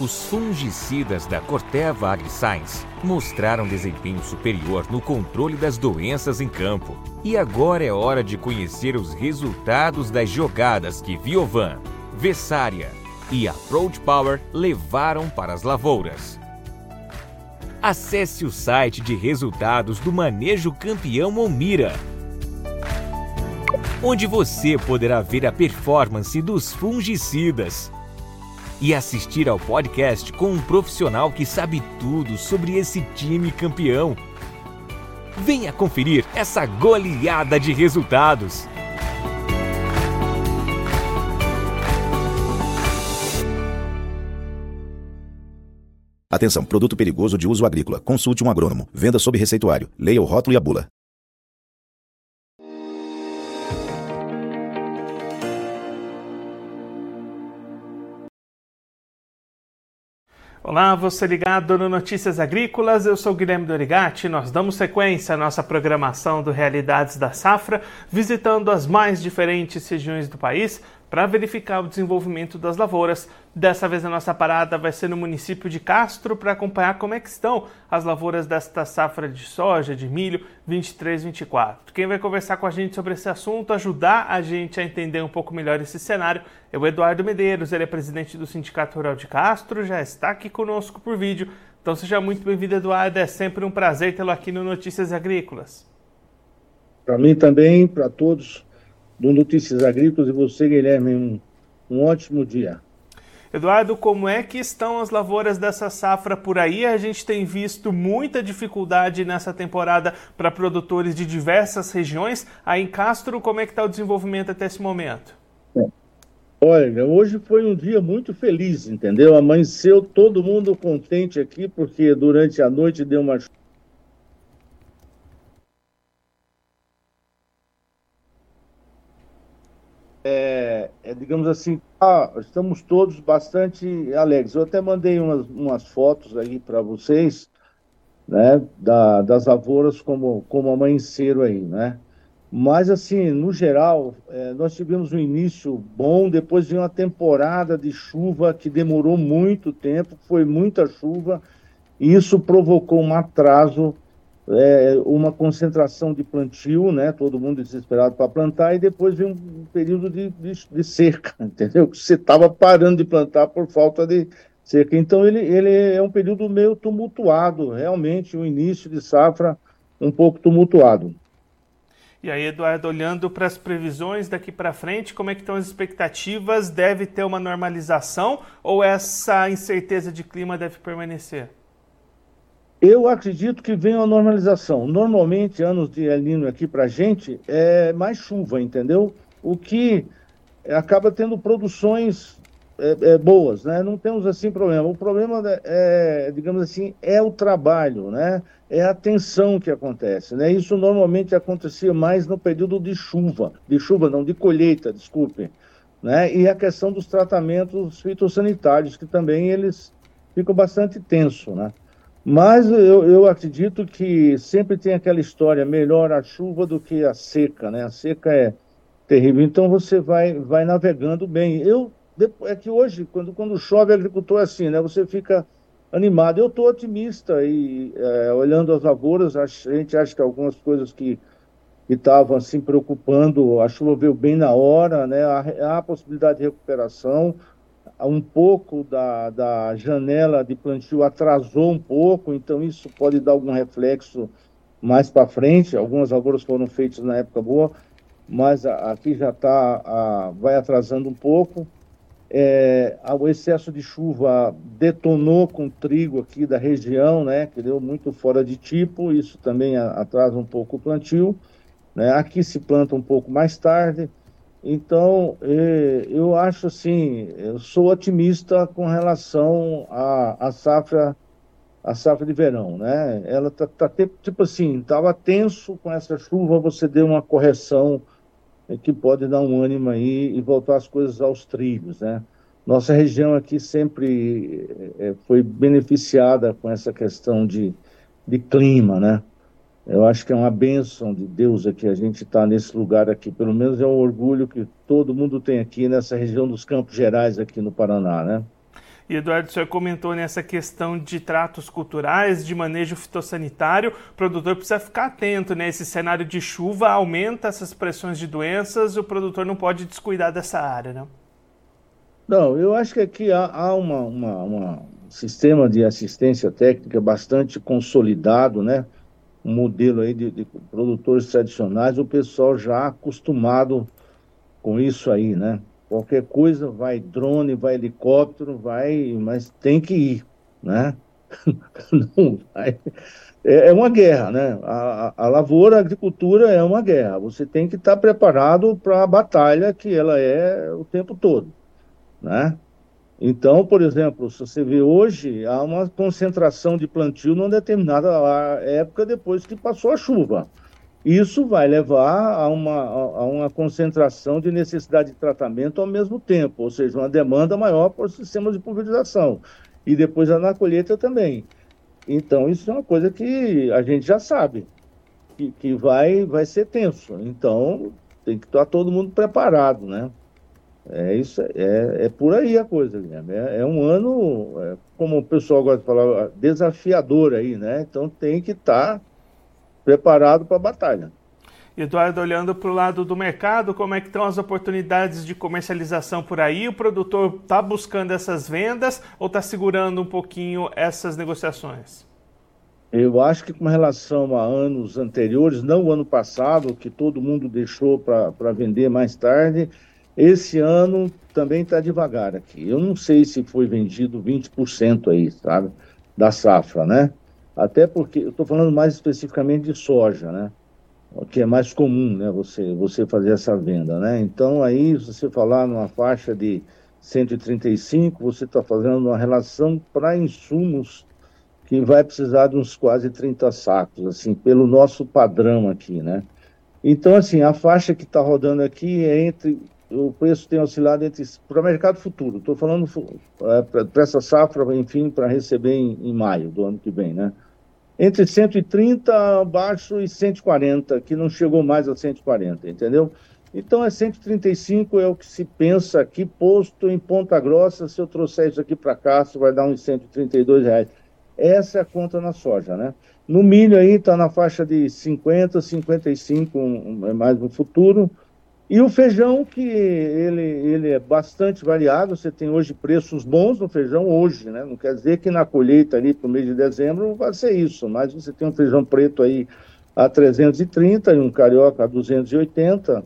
Os fungicidas da Corteva AgriScience mostraram desempenho superior no controle das doenças em campo. E agora é hora de conhecer os resultados das jogadas que Viovan, Vessária e Approach Power levaram para as lavouras. Acesse o site de resultados do Manejo Campeão Omira, onde você poderá ver a performance dos fungicidas e assistir ao podcast com um profissional que sabe tudo sobre esse time campeão. Venha conferir essa goleada de resultados. Atenção, produto perigoso de uso agrícola. Consulte um agrônomo. Venda sob receituário. Leia o rótulo e a bula. Olá, você ligado no Notícias Agrícolas, eu sou Guilherme Dorigati. Nós damos sequência à nossa programação do Realidades da Safra, visitando as mais diferentes regiões do país para verificar o desenvolvimento das lavouras. Dessa vez a nossa parada vai ser no município de Castro para acompanhar como é que estão as lavouras desta safra de soja, de milho 23-24. Quem vai conversar com a gente sobre esse assunto, ajudar a gente a entender um pouco melhor esse cenário, é o Eduardo Medeiros, ele é presidente do Sindicato Rural de Castro, já está aqui conosco por vídeo. Então seja muito bem-vindo, Eduardo, é sempre um prazer tê-lo aqui no Notícias Agrícolas. Para mim também, para todos do Notícias Agrícolas e você, Guilherme, um, um ótimo dia. Eduardo, como é que estão as lavouras dessa safra por aí? A gente tem visto muita dificuldade nessa temporada para produtores de diversas regiões. Aí em Castro, como é que está o desenvolvimento até esse momento? Olha, hoje foi um dia muito feliz, entendeu? Amanheceu todo mundo contente aqui, porque durante a noite deu uma é, é, digamos assim, ah, estamos todos bastante alegres. Eu até mandei umas, umas fotos aí para vocês, né, da, das lavouras como, como amanheceram aí, né? Mas, assim, no geral, é, nós tivemos um início bom, depois de uma temporada de chuva que demorou muito tempo, foi muita chuva, e isso provocou um atraso é, uma concentração de plantio, né? Todo mundo desesperado para plantar, e depois vem um período de, de, de cerca, entendeu? Você estava parando de plantar por falta de cerca. Então, ele, ele é um período meio tumultuado, realmente, o início de safra um pouco tumultuado. E aí, Eduardo, olhando para as previsões daqui para frente, como é que estão as expectativas? Deve ter uma normalização ou essa incerteza de clima deve permanecer? Eu acredito que vem uma normalização. Normalmente, anos de El Nino aqui para a gente é mais chuva, entendeu? O que acaba tendo produções é, é, boas, né? Não temos assim problema. O problema é, digamos assim, é o trabalho, né? É a tensão que acontece, né? Isso normalmente acontecia mais no período de chuva, de chuva não, de colheita, desculpe, né? E a questão dos tratamentos fitossanitários que também eles ficam bastante tenso, né? Mas eu, eu acredito que sempre tem aquela história, melhor a chuva do que a seca, né? A seca é terrível, então você vai, vai navegando bem. Eu, é que hoje, quando, quando chove, agricultor é assim, né? Você fica animado. Eu estou otimista e é, olhando as lavouras, a gente acha que algumas coisas que estavam assim preocupando, a chuva veio bem na hora, né? Há, há possibilidade de recuperação um pouco da, da janela de plantio atrasou um pouco, então isso pode dar algum reflexo mais para frente. Algumas lavouras foram feitas na época boa, mas aqui já está, vai atrasando um pouco. É, o excesso de chuva detonou com trigo aqui da região, né, que deu muito fora de tipo, isso também atrasa um pouco o plantio. Né? Aqui se planta um pouco mais tarde, então, é, eu acho assim, eu sou otimista com relação à, à safra a safra de verão, né? Ela tá, tá tipo assim, estava tenso com essa chuva, você deu uma correção é, que pode dar um ânimo aí e voltar as coisas aos trilhos, né? Nossa região aqui sempre é, foi beneficiada com essa questão de, de clima, né? Eu acho que é uma bênção de Deus aqui a gente estar tá nesse lugar aqui. Pelo menos é um orgulho que todo mundo tem aqui nessa região dos Campos Gerais aqui no Paraná, né? E Eduardo, o senhor comentou nessa questão de tratos culturais, de manejo fitossanitário. O produtor precisa ficar atento, né? Esse cenário de chuva aumenta essas pressões de doenças o produtor não pode descuidar dessa área, né? Não, eu acho que aqui há, há uma, uma, uma, sistema de assistência técnica bastante consolidado, né? Modelo aí de, de produtores tradicionais, o pessoal já acostumado com isso aí, né? Qualquer coisa, vai drone, vai helicóptero, vai, mas tem que ir, né? Não vai. É, é uma guerra, né? A, a, lavoura, a agricultura é uma guerra. Você tem que estar preparado para a batalha que ela é o tempo todo, né? Então, por exemplo, se você vê hoje, há uma concentração de plantio numa determinada época depois que passou a chuva. Isso vai levar a uma, a uma concentração de necessidade de tratamento ao mesmo tempo, ou seja, uma demanda maior por sistemas de pulverização. E depois na colheita também. Então, isso é uma coisa que a gente já sabe, que, que vai, vai ser tenso. Então, tem que estar todo mundo preparado, né? É isso, é, é por aí a coisa, Guilherme. É, é um ano, é, como o pessoal gosta de falar, desafiador aí, né? Então tem que estar preparado para a batalha. Eduardo, olhando para o lado do mercado, como é que estão as oportunidades de comercialização por aí? O produtor está buscando essas vendas ou está segurando um pouquinho essas negociações? Eu acho que com relação a anos anteriores, não o ano passado, que todo mundo deixou para vender mais tarde, esse ano também está devagar aqui. Eu não sei se foi vendido 20% aí, sabe, da safra, né? Até porque eu estou falando mais especificamente de soja, né? O que é mais comum, né? Você, você fazer essa venda, né? Então, aí, se você falar numa faixa de 135, você está fazendo uma relação para insumos que vai precisar de uns quase 30 sacos, assim, pelo nosso padrão aqui, né? Então, assim, a faixa que está rodando aqui é entre. O preço tem oscilado entre. Para o mercado futuro, estou falando é, para essa safra, enfim, para receber em, em maio do ano que vem, né? entre 130 abaixo e 140, que não chegou mais a 140, entendeu? Então é 135 é o que se pensa aqui, posto em Ponta Grossa, se eu trouxer isso aqui para cá, isso vai dar uns 132 reais. Essa é a conta na soja, né? No milho aí está na faixa de 50, 55, um, é mais no futuro. E o feijão, que ele, ele é bastante variado, você tem hoje preços bons no feijão hoje, né? Não quer dizer que na colheita ali para o mês de dezembro vai ser isso, mas você tem um feijão preto aí a 330 e um carioca a 280,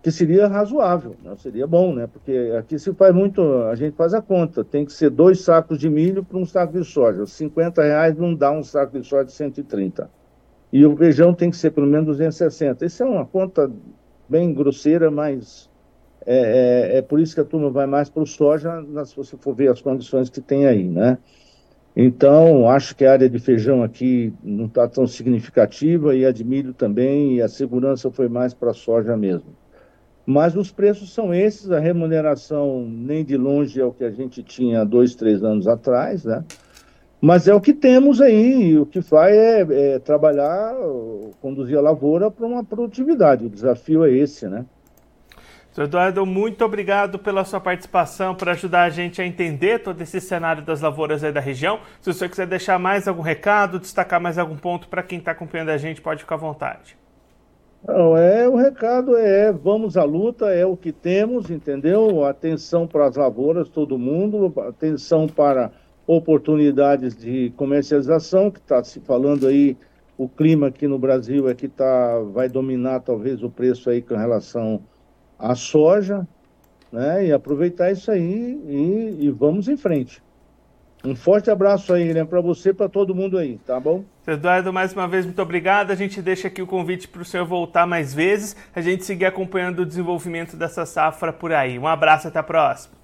que seria razoável, né? seria bom, né? Porque aqui se faz muito, a gente faz a conta, tem que ser dois sacos de milho para um saco de soja. 50 reais não dá um saco de soja de 130. E o feijão tem que ser pelo menos 260. Isso é uma conta bem grosseira, mas é, é, é, por isso que a turma vai mais para o soja, se você for ver as condições que tem aí, né? Então, acho que a área de feijão aqui não está tão significativa e a de milho também, e a segurança foi mais para a soja mesmo. Mas os preços são esses, a remuneração nem de longe é o que a gente tinha dois, três anos atrás, né? Mas é o que temos aí, o que faz é, é trabalhar, conduzir a lavoura para uma produtividade. O desafio é esse, né? Sr. Eduardo, muito obrigado pela sua participação, por ajudar a gente a entender todo esse cenário das lavouras aí da região. Se o senhor quiser deixar mais algum recado, destacar mais algum ponto para quem está acompanhando a gente, pode ficar à vontade. Não, é, o recado é vamos à luta, é o que temos, entendeu? Atenção para as lavouras, todo mundo, atenção para oportunidades de comercialização, que está se falando aí, o clima aqui no Brasil é que tá, vai dominar talvez o preço aí com relação à soja, né? E aproveitar isso aí e, e vamos em frente. Um forte abraço aí, Guilherme, para você e para todo mundo aí, tá bom? Eduardo, mais uma vez, muito obrigado. A gente deixa aqui o convite para o senhor voltar mais vezes, a gente seguir acompanhando o desenvolvimento dessa safra por aí. Um abraço, até a próxima.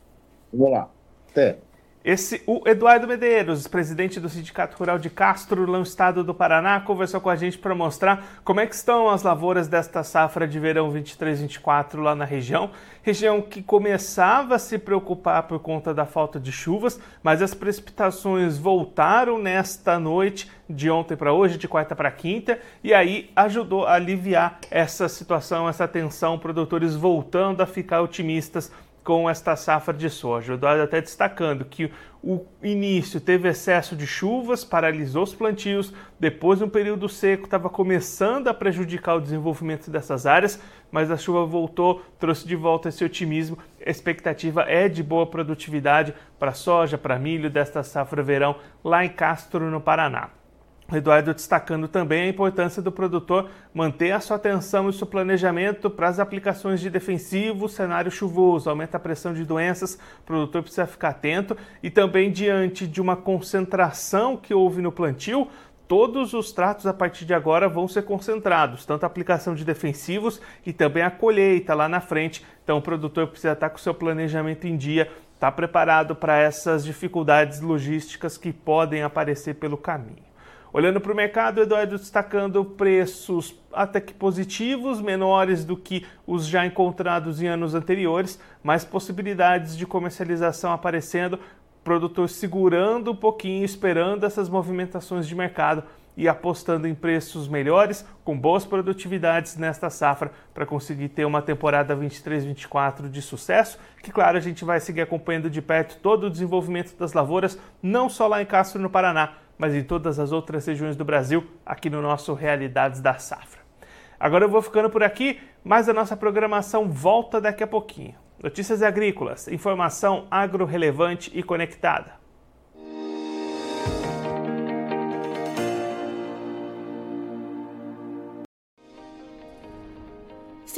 Vamos lá. Até. Esse, o Eduardo Medeiros, presidente do Sindicato Rural de Castro, no estado do Paraná, conversou com a gente para mostrar como é que estão as lavouras desta safra de verão 23-24 lá na região. Região que começava a se preocupar por conta da falta de chuvas, mas as precipitações voltaram nesta noite, de ontem para hoje, de quarta para quinta, e aí ajudou a aliviar essa situação, essa tensão, produtores voltando a ficar otimistas com esta safra de soja. O Eduardo até destacando que o início teve excesso de chuvas, paralisou os plantios, depois um período seco estava começando a prejudicar o desenvolvimento dessas áreas, mas a chuva voltou, trouxe de volta esse otimismo. A expectativa é de boa produtividade para soja, para milho desta safra verão lá em Castro, no Paraná. Eduardo destacando também a importância do produtor manter a sua atenção e seu planejamento para as aplicações de defensivo, cenário chuvoso, aumenta a pressão de doenças, o produtor precisa ficar atento e também diante de uma concentração que houve no plantio, todos os tratos a partir de agora vão ser concentrados, tanto a aplicação de defensivos e também a colheita lá na frente. Então o produtor precisa estar com o seu planejamento em dia, estar tá preparado para essas dificuldades logísticas que podem aparecer pelo caminho. Olhando para o mercado, Eduardo destacando preços até que positivos, menores do que os já encontrados em anos anteriores, mais possibilidades de comercialização aparecendo, produtor segurando um pouquinho, esperando essas movimentações de mercado e apostando em preços melhores, com boas produtividades nesta safra, para conseguir ter uma temporada 23-24 de sucesso. Que, claro, a gente vai seguir acompanhando de perto todo o desenvolvimento das lavouras, não só lá em Castro, no Paraná, mas em todas as outras regiões do Brasil, aqui no nosso Realidades da Safra. Agora eu vou ficando por aqui, mas a nossa programação volta daqui a pouquinho. Notícias agrícolas, informação agro relevante e conectada.